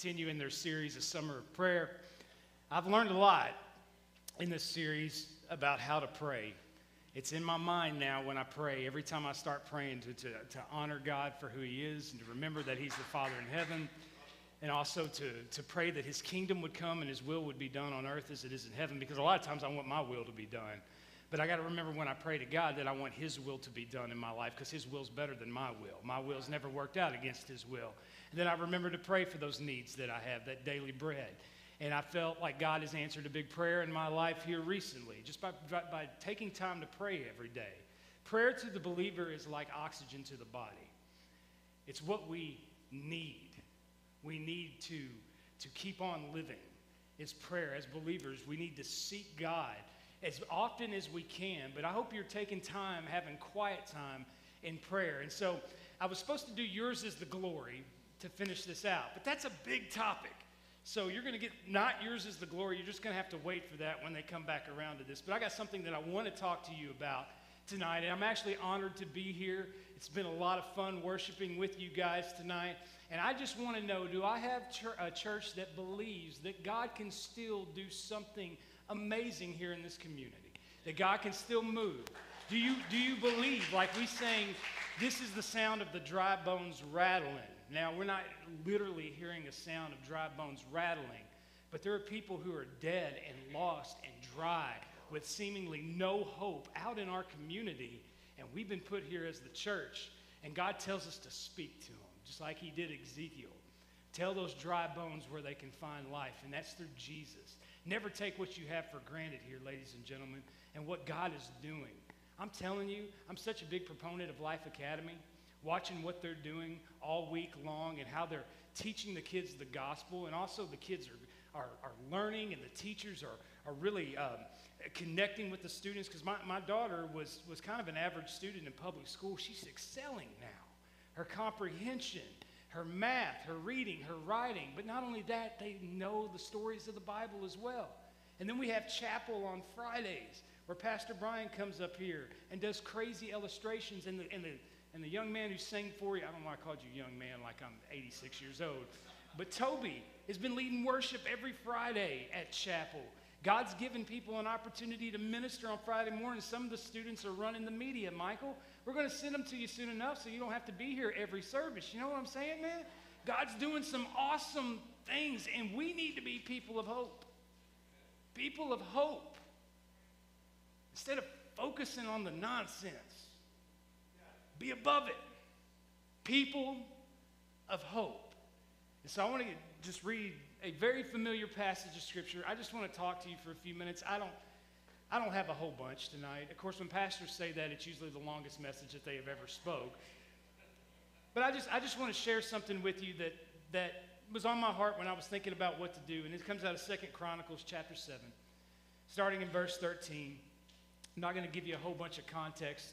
continue in their series, A Summer of Prayer. I've learned a lot in this series about how to pray. It's in my mind now when I pray, every time I start praying, to, to, to honor God for who He is and to remember that He's the Father in heaven, and also to, to pray that His kingdom would come and His will would be done on earth as it is in heaven, because a lot of times I want my will to be done. But I got to remember when I pray to God that I want His will to be done in my life because His will's better than my will. My will's never worked out against His will. And then I remember to pray for those needs that I have, that daily bread. And I felt like God has answered a big prayer in my life here recently, just by, by, by taking time to pray every day. Prayer to the believer is like oxygen to the body, it's what we need. We need to, to keep on living. It's prayer. As believers, we need to seek God as often as we can. But I hope you're taking time, having quiet time in prayer. And so I was supposed to do yours is the glory to finish this out, but that's a big topic. So you're going to get not yours is the glory. You're just going to have to wait for that when they come back around to this. But I got something that I want to talk to you about tonight. And I'm actually honored to be here. It's been a lot of fun worshiping with you guys tonight. And I just want to know do I have a church that believes that God can still do something amazing here in this community, that God can still move. Do you, do you believe, like we sang, this is the sound of the dry bones rattling? Now, we're not literally hearing a sound of dry bones rattling, but there are people who are dead and lost and dry with seemingly no hope out in our community, and we've been put here as the church, and God tells us to speak to them, just like He did Ezekiel. Tell those dry bones where they can find life, and that's through Jesus. Never take what you have for granted here, ladies and gentlemen, and what God is doing. I'm telling you, I'm such a big proponent of Life Academy, watching what they're doing all week long and how they're teaching the kids the gospel, and also the kids are, are, are learning, and the teachers are, are really um, connecting with the students. Because my, my daughter was, was kind of an average student in public school. She's excelling now. Her comprehension her math, her reading, her writing. But not only that, they know the stories of the Bible as well. And then we have chapel on Fridays where Pastor Brian comes up here and does crazy illustrations. And the, and the, and the young man who sang for you, I don't know why I called you young man like I'm 86 years old, but Toby has been leading worship every Friday at chapel. God's given people an opportunity to minister on Friday morning. Some of the students are running the media, Michael. We're going to send them to you soon enough so you don't have to be here every service. You know what I'm saying, man? God's doing some awesome things, and we need to be people of hope. People of hope. Instead of focusing on the nonsense, be above it. People of hope. And so I want to just read a very familiar passage of Scripture. I just want to talk to you for a few minutes. I don't I don't have a whole bunch tonight. Of course, when pastors say that, it's usually the longest message that they have ever spoke. But I just, I just want to share something with you that, that was on my heart when I was thinking about what to do. And it comes out of Second Chronicles chapter 7, starting in verse 13. I'm not going to give you a whole bunch of context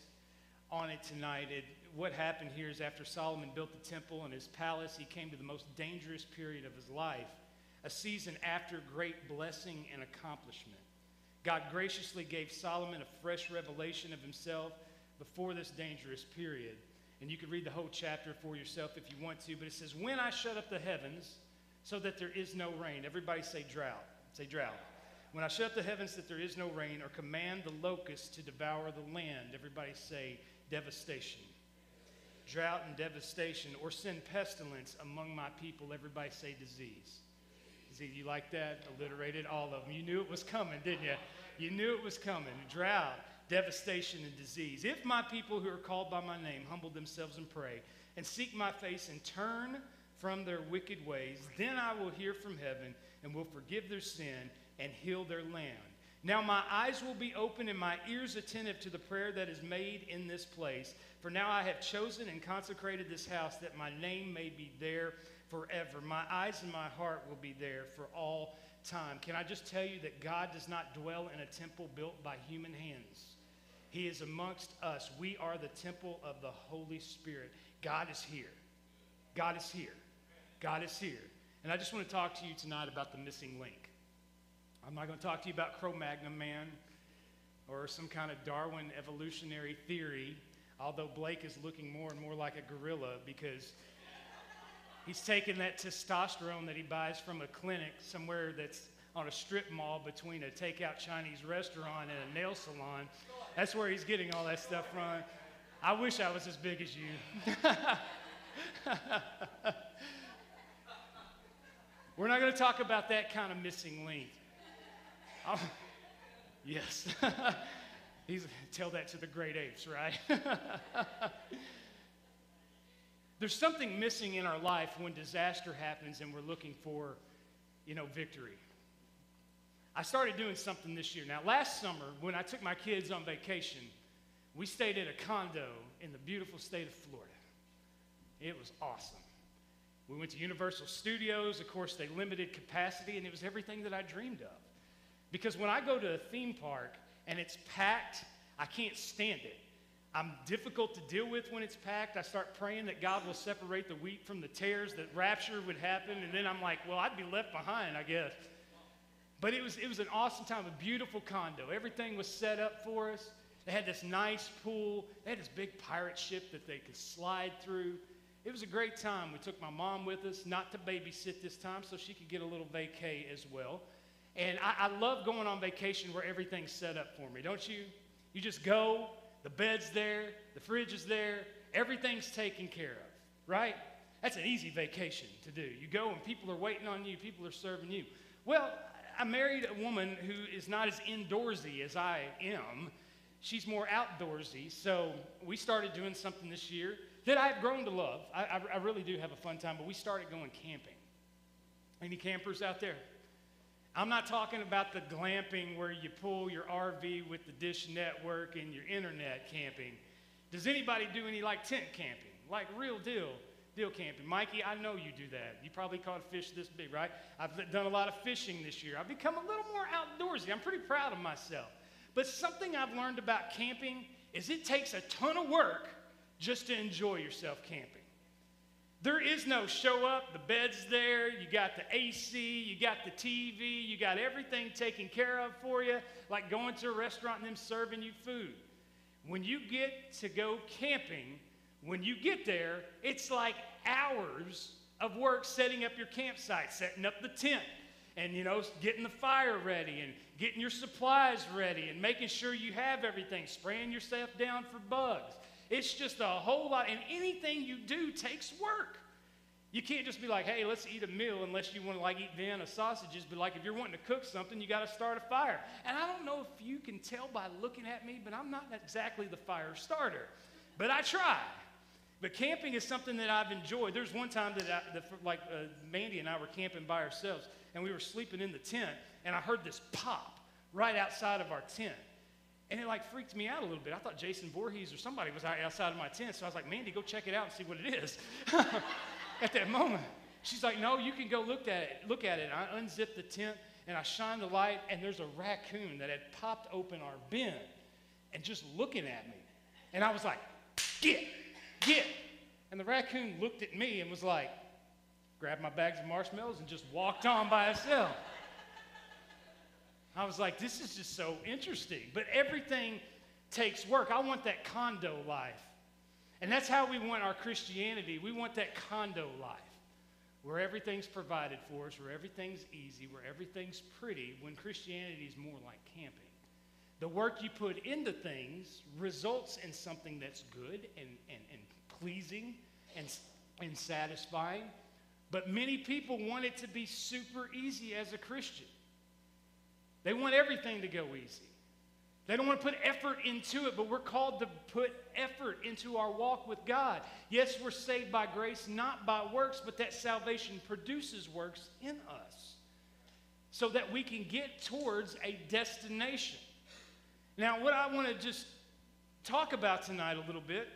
on it tonight. It, what happened here is after Solomon built the temple and his palace, he came to the most dangerous period of his life, a season after great blessing and accomplishment. God graciously gave Solomon a fresh revelation of himself before this dangerous period. And you can read the whole chapter for yourself if you want to, but it says, When I shut up the heavens so that there is no rain. Everybody say drought. Say drought. When I shut up the heavens that there is no rain, or command the locusts to devour the land. Everybody say devastation. Drought and devastation, or send pestilence among my people. Everybody say disease. You like that? Alliterated all of them. You knew it was coming, didn't you? You knew it was coming. Drought, devastation, and disease. If my people who are called by my name humble themselves and pray and seek my face and turn from their wicked ways, then I will hear from heaven and will forgive their sin and heal their land. Now my eyes will be open and my ears attentive to the prayer that is made in this place. For now I have chosen and consecrated this house that my name may be there forever. My eyes and my heart will be there for all time. Can I just tell you that God does not dwell in a temple built by human hands? He is amongst us. We are the temple of the Holy Spirit. God is here. God is here. God is here. And I just want to talk to you tonight about the missing link. I'm not going to talk to you about Cro Magnon man or some kind of Darwin evolutionary theory, although Blake is looking more and more like a gorilla because He's taking that testosterone that he buys from a clinic somewhere that's on a strip mall between a takeout Chinese restaurant and a nail salon. That's where he's getting all that stuff from. I wish I was as big as you. We're not going to talk about that kind of missing link. Oh, yes. He's, tell that to the great apes, right? There's something missing in our life when disaster happens and we're looking for, you know, victory. I started doing something this year. Now, last summer, when I took my kids on vacation, we stayed at a condo in the beautiful state of Florida. It was awesome. We went to Universal Studios. Of course, they limited capacity, and it was everything that I dreamed of. Because when I go to a theme park and it's packed, I can't stand it. I'm difficult to deal with when it's packed. I start praying that God will separate the wheat from the tares, that rapture would happen, and then I'm like, well, I'd be left behind, I guess. But it was, it was an awesome time, a beautiful condo. Everything was set up for us. They had this nice pool. They had this big pirate ship that they could slide through. It was a great time. We took my mom with us, not to babysit this time, so she could get a little vacay as well. And I, I love going on vacation where everything's set up for me, don't you? You just go, the bed's there, the fridge is there, everything's taken care of, right? That's an easy vacation to do. You go and people are waiting on you, people are serving you. Well, I married a woman who is not as indoorsy as I am. She's more outdoorsy. So we started doing something this year that I've grown to love. I, I, I really do have a fun time, but we started going camping. Any campers out there? I'm not talking about the glamping where you pull your RV with the dish network and your internet camping. Does anybody do any like tent camping? Like real deal, deal camping. Mikey, I know you do that. You probably caught a fish this big, right? I've done a lot of fishing this year. I've become a little more outdoorsy. I'm pretty proud of myself. But something I've learned about camping is it takes a ton of work just to enjoy yourself camping. There is no show up, the bed's there, you got the AC, you got the TV, you got everything taken care of for you, like going to a restaurant and them serving you food. When you get to go camping, when you get there, it's like hours of work setting up your campsite, setting up the tent, and you know, getting the fire ready and getting your supplies ready and making sure you have everything, spraying yourself down for bugs. It's just a whole lot, and anything you do takes work. You can't just be like, hey, let's eat a meal unless you want to like eat Vienna sausages. But like if you're wanting to cook something, you got to start a fire. And I don't know if you can tell by looking at me, but I'm not exactly the fire starter. But I try. But camping is something that I've enjoyed. There's one time that, I, that like uh, Mandy and I were camping by ourselves, and we were sleeping in the tent, and I heard this pop right outside of our tent. And it like freaked me out a little bit. I thought Jason Voorhees or somebody was outside of my tent. So I was like, Mandy, go check it out and see what it is. at that moment, she's like, no, you can go look at it. Look at it. And I unzipped the tent and I shined the light, and there's a raccoon that had popped open our bin and just looking at me. And I was like, get, get. And the raccoon looked at me and was like, grabbed my bags of marshmallows and just walked on by itself. I was like, this is just so interesting. But everything takes work. I want that condo life. And that's how we want our Christianity. We want that condo life where everything's provided for us, where everything's easy, where everything's pretty, when Christianity is more like camping. The work you put into things results in something that's good and, and, and pleasing and, and satisfying. But many people want it to be super easy as a Christian. They want everything to go easy. They don't want to put effort into it, but we're called to put effort into our walk with God. Yes, we're saved by grace, not by works, but that salvation produces works in us so that we can get towards a destination. Now, what I want to just talk about tonight a little bit,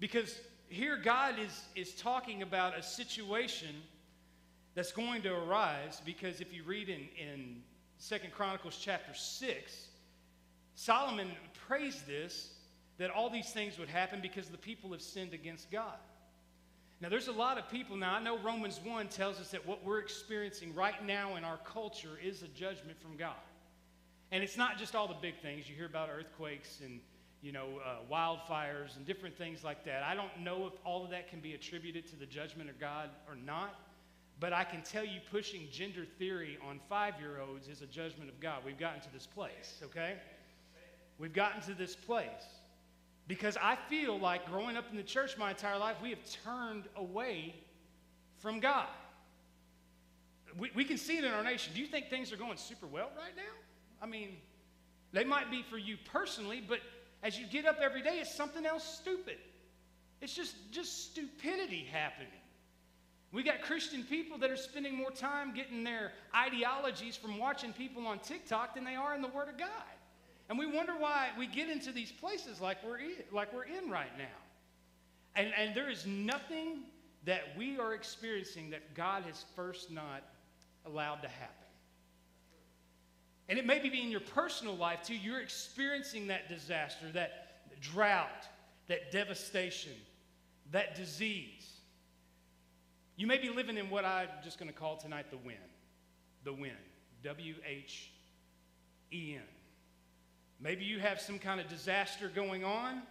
because here God is, is talking about a situation that's going to arise, because if you read in, in Second Chronicles chapter 6, Solomon prays this that all these things would happen because the people have sinned against God. Now, there's a lot of people. Now, I know Romans 1 tells us that what we're experiencing right now in our culture is a judgment from God. And it's not just all the big things. You hear about earthquakes and, you know, uh, wildfires and different things like that. I don't know if all of that can be attributed to the judgment of God or not, but I can tell you pushing gender theory on five year olds is a judgment of God. We've gotten to this place, okay? We've gotten to this place because I feel like growing up in the church my entire life, we have turned away from God. We, we can see it in our nation. Do you think things are going super well right now? I mean, they might be for you personally, but as you get up every day, it's something else stupid. It's just, just stupidity happening. We got Christian people that are spending more time getting their ideologies from watching people on TikTok than they are in the Word of God. And we wonder why we get into these places like we're in, like we're in right now. And, and there is nothing that we are experiencing that God has first not allowed to happen. And it may be in your personal life too, you're experiencing that disaster, that drought, that devastation, that disease. You may be living in what I'm just going to call tonight the when. The when. W H E N. Maybe you have some kind of disaster going on.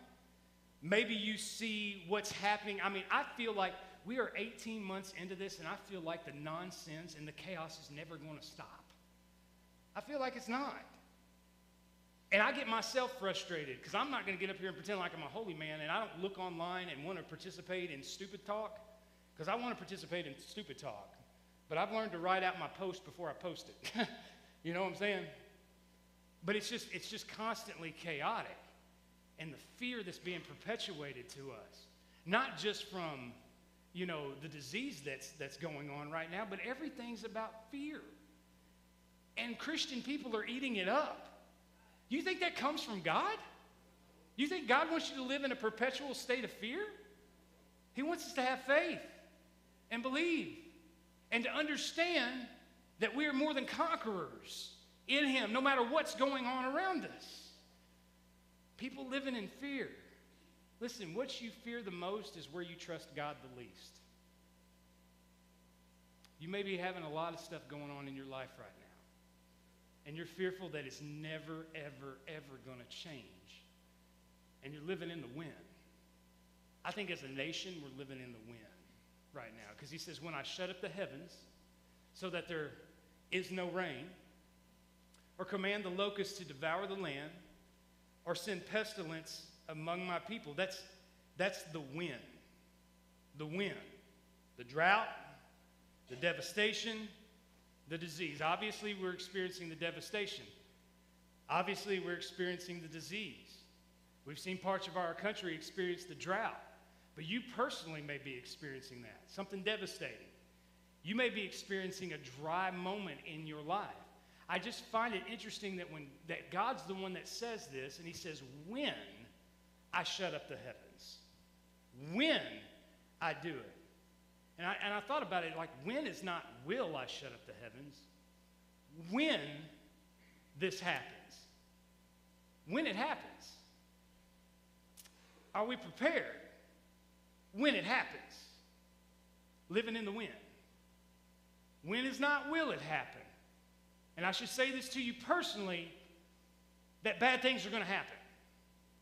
Maybe you see what's happening. I mean, I feel like we are 18 months into this, and I feel like the nonsense and the chaos is never going to stop. I feel like it's not. And I get myself frustrated because I'm not going to get up here and pretend like I'm a holy man and I don't look online and want to participate in stupid talk because I want to participate in stupid talk. But I've learned to write out my post before I post it. you know what I'm saying? But it's just, it's just constantly chaotic. And the fear that's being perpetuated to us, not just from, you know, the disease that's, that's going on right now, but everything's about fear. And Christian people are eating it up. You think that comes from God? You think God wants you to live in a perpetual state of fear? He wants us to have faith and believe and to understand that we are more than conquerors in Him, no matter what's going on around us. People living in fear. Listen, what you fear the most is where you trust God the least. You may be having a lot of stuff going on in your life right now and you're fearful that it's never, ever, ever going to change, and you're living in the when. I think as a nation, we're living in the when right now because he says, When I shut up the heavens so that there is no rain, or command the locusts to devour the land, or send pestilence among my people, that's, that's the when. The when. The drought, the devastation, the disease. Obviously, we're experiencing the devastation. Obviously, we're experiencing the disease. We've seen parts of our country experience the drought, but you personally may be experiencing that, something devastating. You may be experiencing a dry moment in your life. I just find it interesting that when that God's the one that says this, and He says, "When I shut up the heavens, when I do it." And I, and I thought about it like, when is not will I shut up the heavens? When this happens. When it happens. Are we prepared when it happens? Living in the wind. When is not will it happen? And I should say this to you personally that bad things are going to happen.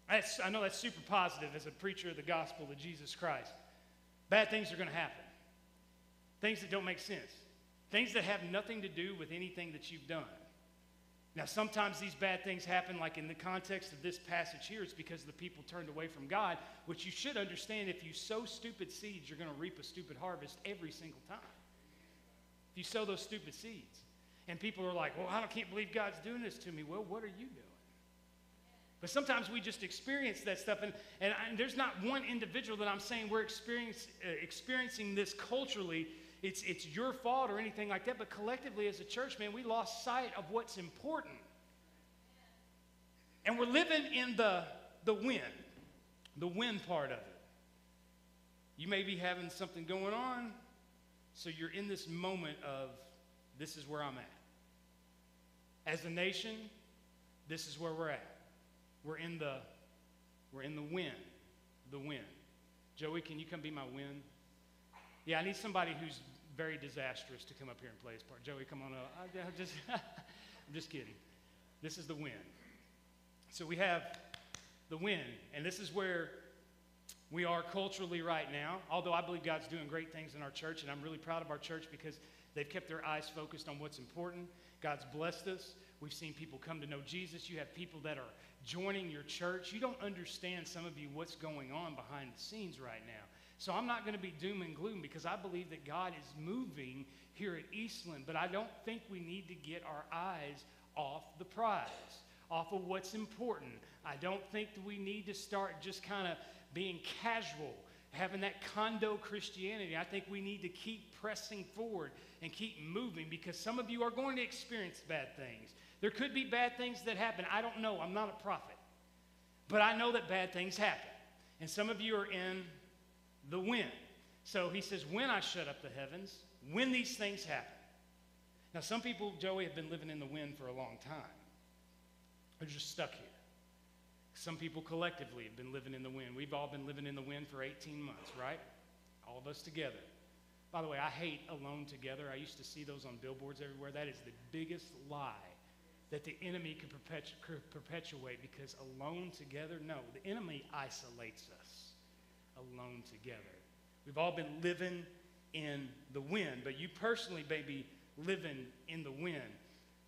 That's, I know that's super positive as a preacher of the gospel of Jesus Christ. Bad things are going to happen things that don't make sense, things that have nothing to do with anything that you've done. Now, sometimes these bad things happen, like in the context of this passage here, it's because the people turned away from God, which you should understand if you sow stupid seeds, you're going to reap a stupid harvest every single time. If you sow those stupid seeds. And people are like, well, I can't believe God's doing this to me. Well, what are you doing? But sometimes we just experience that stuff, and, and, and there's not one individual that I'm saying we're experience, uh, experiencing this culturally it's, it's your fault or anything like that, but collectively as a church, man, we lost sight of what's important. And we're living in the, the when, the when part of it. You may be having something going on, so you're in this moment of this is where I'm at. As a nation, this is where we're at. We're in the we're in the when, the when. Joey, can you come be my when? Yeah, I need somebody who's very disastrous to come up here and play his part. Joey, come on up. I, am just, I'm just kidding. This is the when. So we have the when. And this is where we are culturally right now. Although I believe God's doing great things in our church, and I'm really proud of our church because they've kept their eyes focused on what's important. God's blessed us. We've seen people come to know Jesus. You have people that are joining your church. You don't understand, some of you, what's going on behind the scenes right now. So I'm not going to be doom and gloom because I believe that God is moving here at Eastland, but I don't think we need to get our eyes off the prize, off of what's important. I don't think that we need to start just kind of being casual, having that condo Christianity. I think we need to keep pressing forward and keep moving because some of you are going to experience bad things. There could be bad things that happen. I don't know. I'm not a prophet. But I know that bad things happen. And some of you are in the when. So he says, when I shut up the heavens, when these things happen. Now, some people, Joey, have been living in the when for a long time. They're just stuck here. Some people collectively have been living in the when. We've all been living in the when for 18 months, right? All of us together. By the way, I hate alone together. I used to see those on billboards everywhere. That is the biggest lie that the enemy could, perpetu- perpetuate because alone together, no, the enemy isolates us alone together. We've all been living in the when, but you personally may be living in the when.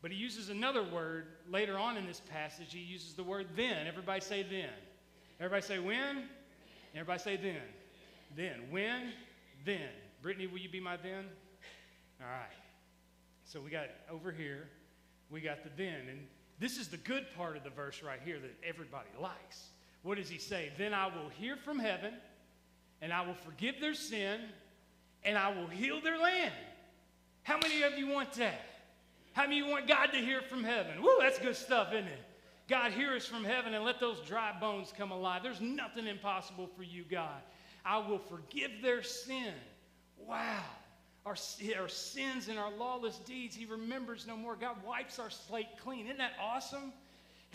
But he uses another word later on in this passage. He uses the word then. Everybody say then. Everybody say when. Everybody say then. Then. When? Then. Brittany, will you be my then? All right. So we got over here, we got the then. And this is the good part of the verse right here that everybody likes. What does he say? Then I will hear from heaven, and I will forgive their sin, and I will heal their land. How many of you want that? How many of you want God to hear from heaven? Woo, that's good stuff, isn't it? God, hear us from heaven and let those dry bones come alive. There's nothing impossible for you, God. I will forgive their sin. Wow. Our, our sins and our lawless deeds, He remembers no more. God wipes our slate clean. Isn't that awesome?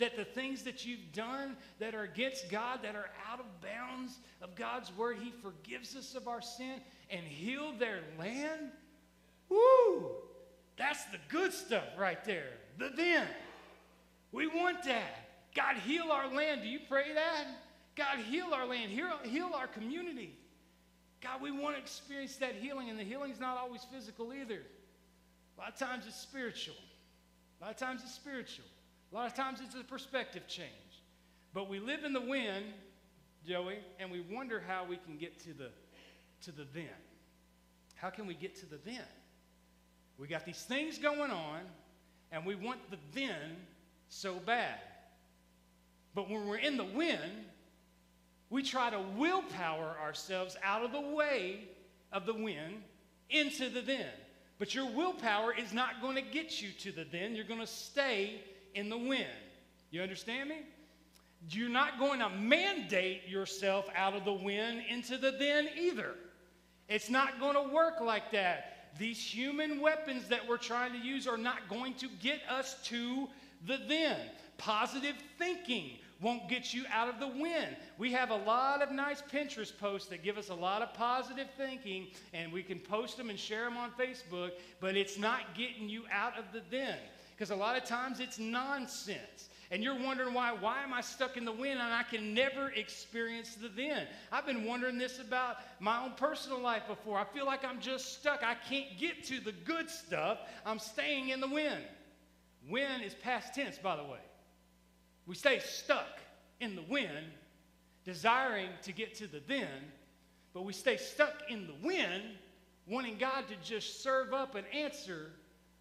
That the things that you've done that are against God, that are out of bounds of God's word, He forgives us of our sin and heal their land. Woo! That's the good stuff right there. The then. We want that. God, heal our land. Do you pray that? God, heal our land. Heal, heal our community. God, we want to experience that healing, and the healing's not always physical either. A lot of times it's spiritual. A lot of times it's spiritual. A lot of times it's a perspective change. But we live in the when, Joey, and we wonder how we can get to the, to the then. How can we get to the then? We got these things going on, and we want the then so bad. But when we're in the when, we try to willpower ourselves out of the way of the when into the then. But your willpower is not going to get you to the then. You're going to stay in the when. You understand me? You're not going to mandate yourself out of the when into the then either. It's not going to work like that. These human weapons that we're trying to use are not going to get us to the then. Positive thinking won't get you out of the when. We have a lot of nice Pinterest posts that give us a lot of positive thinking, and we can post them and share them on Facebook, but it's not getting you out of the then. Because a lot of times it's nonsense. And you're wondering why, why am I stuck in the when and I can never experience the then? I've been wondering this about my own personal life before. I feel like I'm just stuck. I can't get to the good stuff. I'm staying in the when. When is past tense, by the way. We stay stuck in the when, desiring to get to the then, but we stay stuck in the when, wanting God to just serve up an answer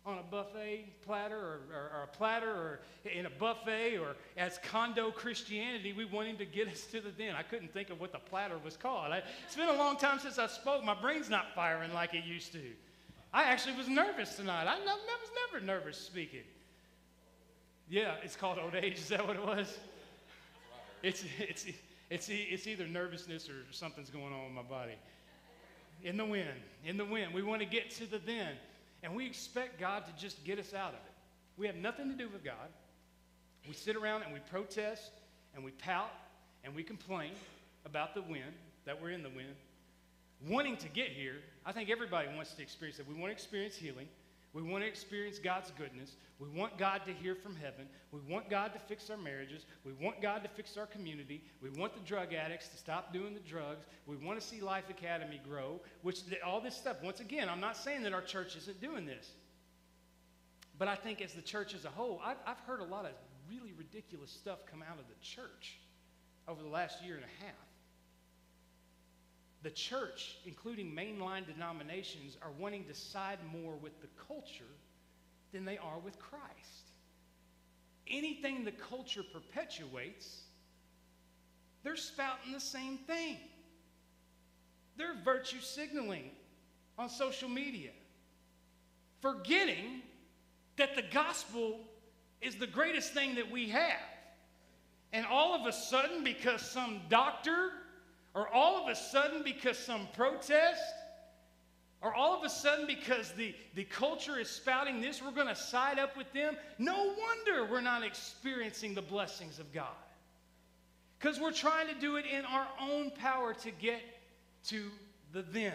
on a buffet platter or, or, or, a platter or in a buffet or as condo Christianity, we want him to get us to the den. I couldn't think of what the platter was called. I, it's been a long time since I spoke. My brain's not firing like it used to. I actually was nervous tonight. I, I was never nervous speaking. Yeah, it's called old age. Is that what it was? It's, it's, it's, it's either nervousness or something's going on with my body. In the when, in the when. We want to get to the then. And we expect God to just get us out of it. We have nothing to do with God. We sit around and we protest and we pout and we complain about the when, that we're in the when. Wanting to get here, I think everybody wants to experience it. We want to experience healing. We want to experience God's goodness. We want God to hear from heaven. We want God to fix our marriages. We want God to fix our community. We want the drug addicts to stop doing the drugs. We want to see Life Academy grow, which all this stuff. Once again, I'm not saying that our church isn't doing this. But I think as the church as a whole, I've, I've heard a lot of really ridiculous stuff come out of the church over the last year and a half. The church, including mainline denominations, are wanting to side more with the culture than they are with Christ. Anything the culture perpetuates, they're spouting the same thing. They're virtue signaling on social media, forgetting that the gospel is the greatest thing that we have. And all of a sudden, because some doctor or all of a sudden, because some protest, or all of a sudden, because the, the culture is spouting this, we're going to side up with them. No wonder we're not experiencing the blessings of God. Because we're trying to do it in our own power to get to the then.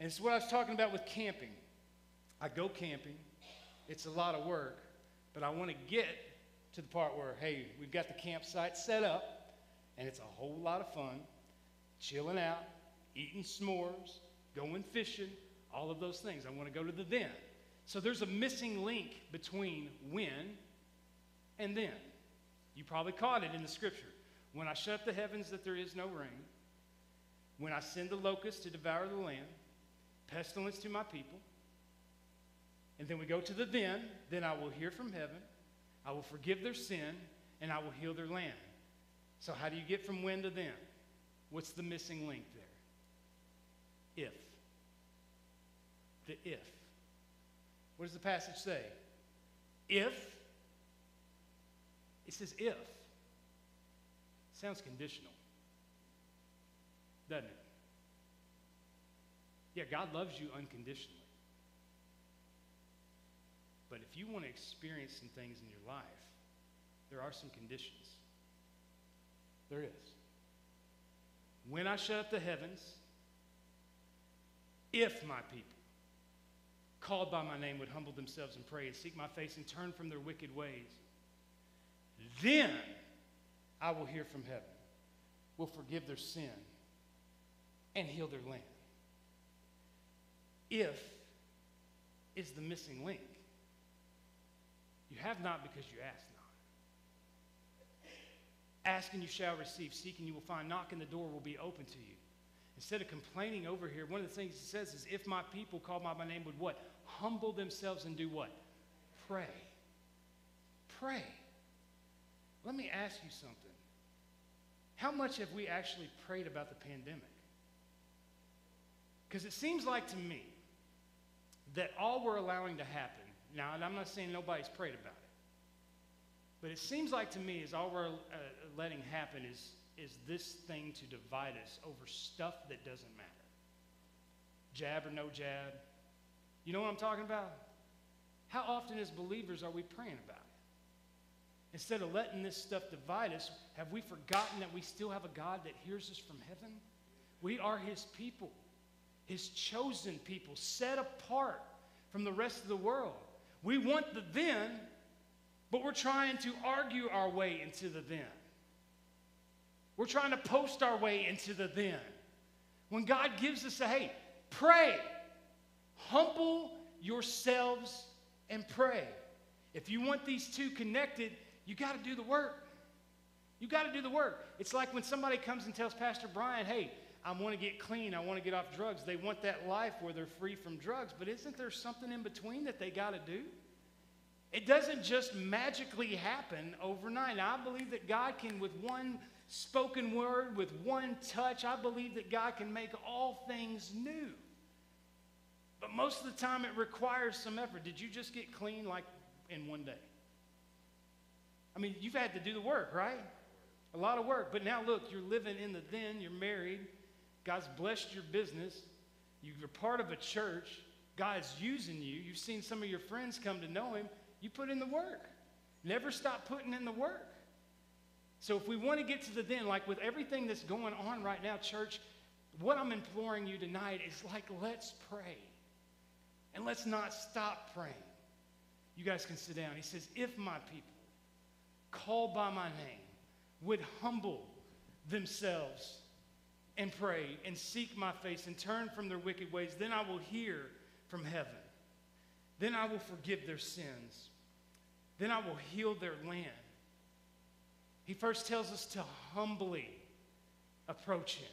And it's what I was talking about with camping. I go camping, it's a lot of work, but I want to get to the part where, hey, we've got the campsite set up and it's a whole lot of fun. Chilling out, eating s'mores, going fishing, all of those things. I want to go to the then. So there's a missing link between when and then. You probably caught it in the scripture. When I shut up the heavens that there is no rain, when I send the locusts to devour the land, pestilence to my people. And then we go to the then, then I will hear from heaven, I will forgive their sin, and I will heal their land. So, how do you get from when to then? What's the missing link there? If. The if. What does the passage say? If. It says if. Sounds conditional, doesn't it? Yeah, God loves you unconditionally. But if you want to experience some things in your life, there are some conditions. There is. When I shut up the heavens, if my people, called by my name, would humble themselves and pray and seek my face and turn from their wicked ways, then I will hear from heaven, will forgive their sin, and heal their land. If is the missing link. You have not because you ask not. Ask and you shall receive. Seek and you will find. Knock and the door will be open to you. Instead of complaining over here, one of the things he says is, if my people called by my name would what? Humble themselves and do what? Pray. Pray. Let me ask you something. How much have we actually prayed about the pandemic? Because it seems like to me that all we're allowing to happen, now, and I'm not saying nobody's prayed about it, but it seems like to me is all we're uh, letting happen is, is this thing to divide us over stuff that doesn't matter. Jab or no jab. You know what I'm talking about? How often as believers are we praying about it? Instead of letting this stuff divide us, have we forgotten that we still have a God that hears us from heaven? We are his people, his chosen people, set apart from the rest of the world. We want the then, but we're trying to argue our way into the then. We're trying to post our way into the then. When God gives us a hey, pray, humble yourselves and pray. If you want these two connected, you got to do the work. You got to do the work. It's like when somebody comes and tells Pastor Brian, hey, I want to get clean, I want to get off drugs. They want that life where they're free from drugs, but isn't there something in between that they got to do? It doesn't just magically happen overnight. I believe that God can, with one spoken word, with one touch, I believe that God can make all things new. But most of the time, it requires some effort. Did you just get clean like in one day? I mean, you've had to do the work, right? A lot of work. But now, look, you're living in the then, you're married, God's blessed your business, you're part of a church, God's using you, you've seen some of your friends come to know Him. You put in the work. Never stop putting in the work. So if we want to get to the then, like with everything that's going on right now, church, what I'm imploring you tonight is like, let's pray. And let's not stop praying. You guys can sit down. He says, If my people called by my name would humble themselves and pray and seek my face and turn from their wicked ways, then I will hear from heaven. Then I will forgive their sins. Then I will heal their land. He first tells us to humbly approach Him.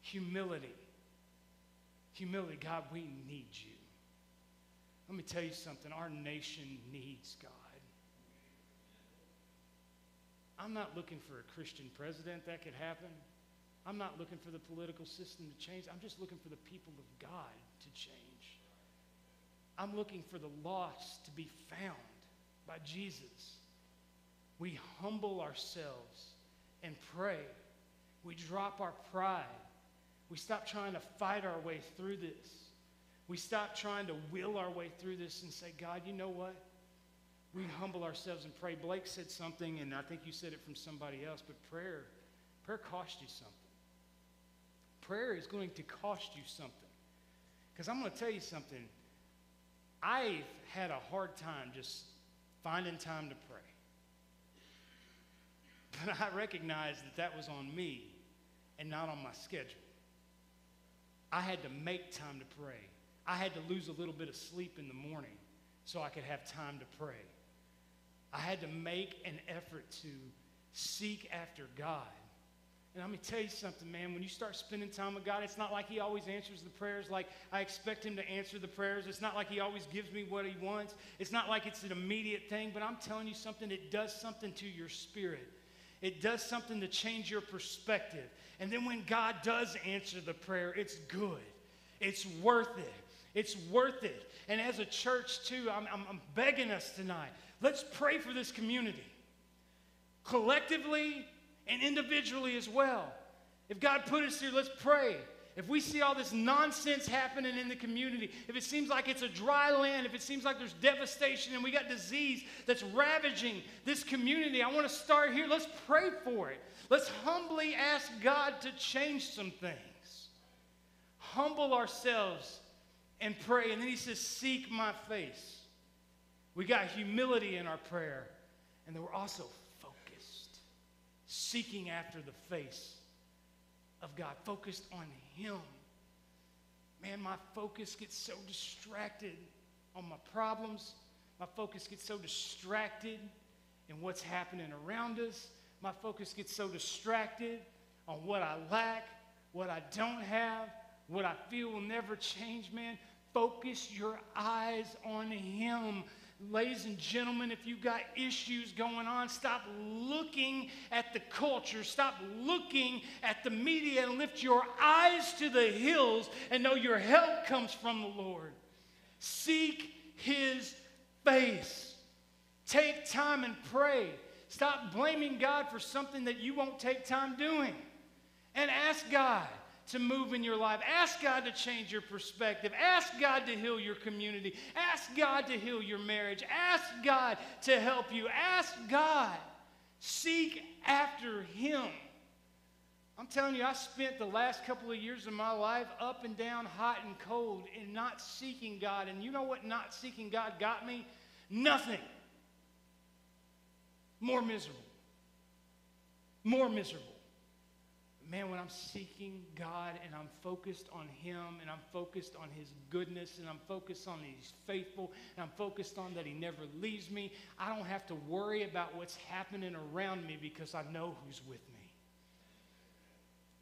Humility. Humility. God, we need you. Let me tell you something. Our nation needs God. I'm not looking for a Christian president that could happen. I'm not looking for the political system to change. I'm just looking for the people of God to change. I'm looking for the lost to be found by Jesus. We humble ourselves and pray. We drop our pride. We stop trying to fight our way through this. We stop trying to will our way through this and say, God, you know what? We humble ourselves and pray. Blake said something, and I think you said it from somebody else, but prayer, prayer costs you something. Prayer is going to cost you something. Because I'm going to tell you something. I've had a hard time just finding time to pray. But I recognized that that was on me and not on my schedule. I had to make time to pray. I had to lose a little bit of sleep in the morning so I could have time to pray. I had to make an effort to seek after God. And let me tell you something, man. When you start spending time with God, it's not like He always answers the prayers like I expect Him to answer the prayers. It's not like He always gives me what He wants. It's not like it's an immediate thing, but I'm telling you something, it does something to your spirit. It does something to change your perspective. And then when God does answer the prayer, it's good, it's worth it. It's worth it. And as a church, too, I'm, I'm, I'm begging us tonight let's pray for this community collectively and individually as well. If God put us here, let's pray. If we see all this nonsense happening in the community, if it seems like it's a dry land, if it seems like there's devastation and we got disease that's ravaging this community, I want to start here. Let's pray for it. Let's humbly ask God to change some things. Humble ourselves and pray. And then he says, Seek my face. We got humility in our prayer, and then we're also focused, seeking after the face of God, focused on Him. Man, my focus gets so distracted on my problems. My focus gets so distracted in what's happening around us. My focus gets so distracted on what I lack, what I don't have, what I feel will never change, man. Focus your eyes on Him. Ladies and gentlemen, if you've got issues going on, stop looking at the culture. Stop looking at the media and lift your eyes to the hills and know your help comes from the Lord. Seek His face. Take time and pray. Stop blaming God for something that you won't take time doing. And ask God to move in your life. Ask God to change your perspective. Ask God to heal your community. Ask God to heal your marriage. Ask God to help you. Ask God. Seek after Him. I'm telling you, I spent the last couple of years of my life up and down, hot and cold, and not seeking God. And you know what not seeking God got me? Nothing. More miserable. More miserable man, when I'm seeking God and I'm focused on Him and I'm focused on His goodness and I'm focused on He's faithful and I'm focused on that He never leaves me, I don't have to worry about what's happening around me because I know who's with me.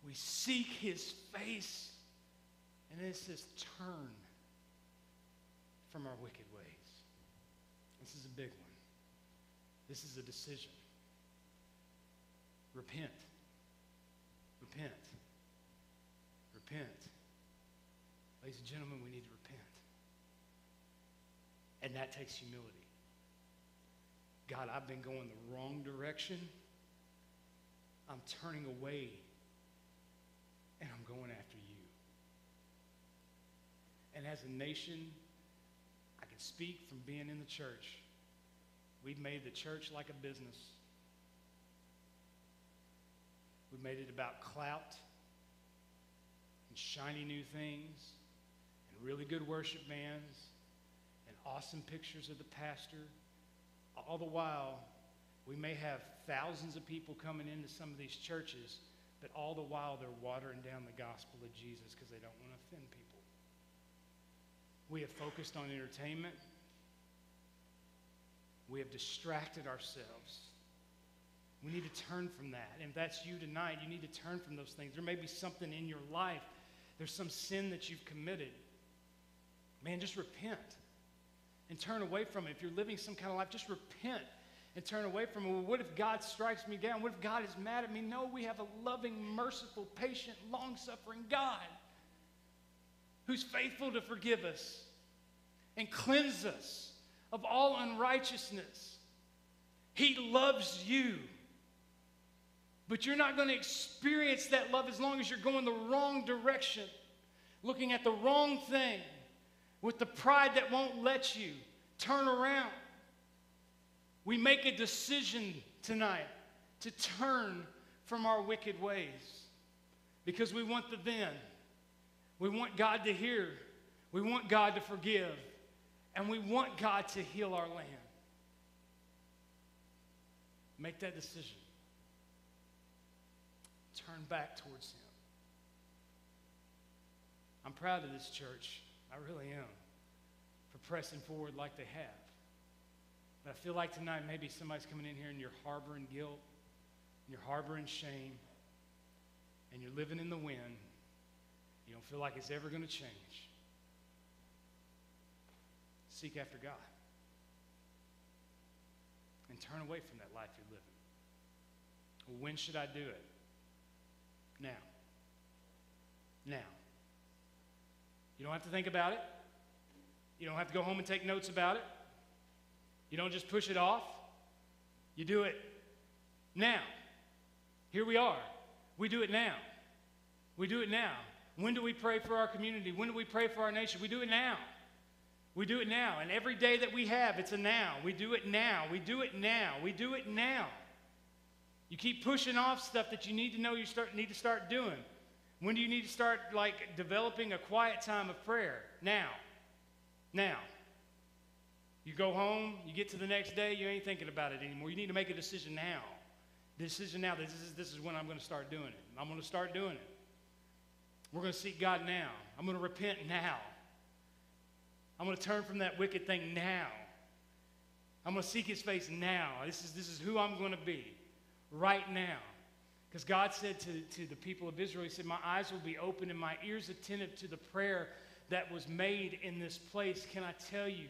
We seek His face and then it says, turn from our wicked ways. This is a big one. This is a decision. Repent. Repent. Repent. Ladies and gentlemen, we need to repent. And that takes humility. God, I've been going the wrong direction. I'm turning away and I'm going after you. And as a nation, I can speak from being in the church. We've made the church like a business. We made it about clout and shiny new things and really good worship bands and awesome pictures of the pastor. All the while, we may have thousands of people coming into some of these churches, but all the while they're watering down the gospel of Jesus because they don't want to offend people. We have focused on entertainment. We have distracted ourselves. We need to turn from that. And if that's you tonight, you need to turn from those things. There may be something in your life, there's some sin that you've committed. Man, just repent and turn away from it. If you're living some kind of life, just repent and turn away from it. Well, what if God strikes me down? What if God is mad at me? No, we have a loving, merciful, patient, long suffering God who's faithful to forgive us and cleanse us of all unrighteousness. He loves you. But you're not going to experience that love as long as you're going the wrong direction, looking at the wrong thing with the pride that won't let you turn around. We make a decision tonight to turn from our wicked ways because we want the then. We want God to hear. We want God to forgive. And we want God to heal our land. Make that decision. Turn back towards Him. I'm proud of this church. I really am. For pressing forward like they have. But I feel like tonight maybe somebody's coming in here and you're harboring guilt, you're harboring shame, and you're living in the wind. You don't feel like it's ever going to change. Seek after God. And turn away from that life you're living. When should I do it? Now. Now. You don't have to think about it. You don't have to go home and take notes about it. You don't just push it off. You do it now. Here we are. We do it now. We do it now. When do we pray for our community? When do we pray for our nation? We do it now. We do it now. And every day that we have, it's a now. We do it now. We do it now. We do it now. You keep pushing off stuff that you need to know you start, need to start doing. When do you need to start like developing a quiet time of prayer? Now. Now. You go home, you get to the next day, you ain't thinking about it anymore. You need to make a decision now. Decision now. This is, this is when I'm going to start doing it. I'm going to start doing it. We're going to seek God now. I'm going to repent now. I'm going to turn from that wicked thing now. I'm going to seek his face now. This is, this is who I'm going to be right now. Because God said to, to the people of Israel, He said, My eyes will be open and my ears attentive to the prayer that was made in this place. Can I tell you,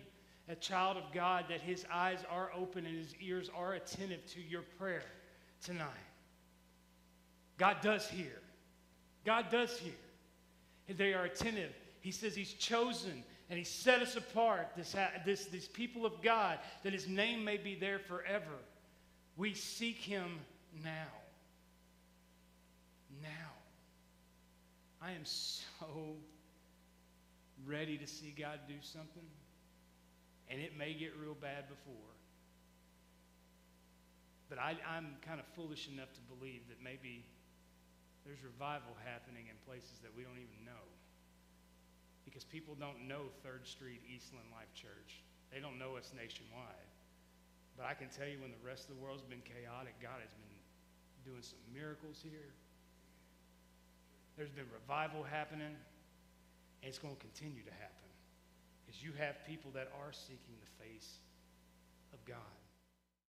a child of God, that his eyes are open and his ears are attentive to your prayer tonight? God does hear. God does hear. They are attentive. He says He's chosen and He set us apart, this, this, these people of God, that His name may be there forever. We seek Him now. Now. I am so ready to see God do something, and it may get real bad before. But I, am kind of foolish enough to believe that maybe there's revival happening in places that we don't even know. Because people don't know Third Street Eastland Life Church. They don't know us nationwide. But I can tell you when the rest of the world's been chaotic, God has been doing some miracles here. There's been revival happening, and it's going to continue to happen because you have people that are seeking the face of God.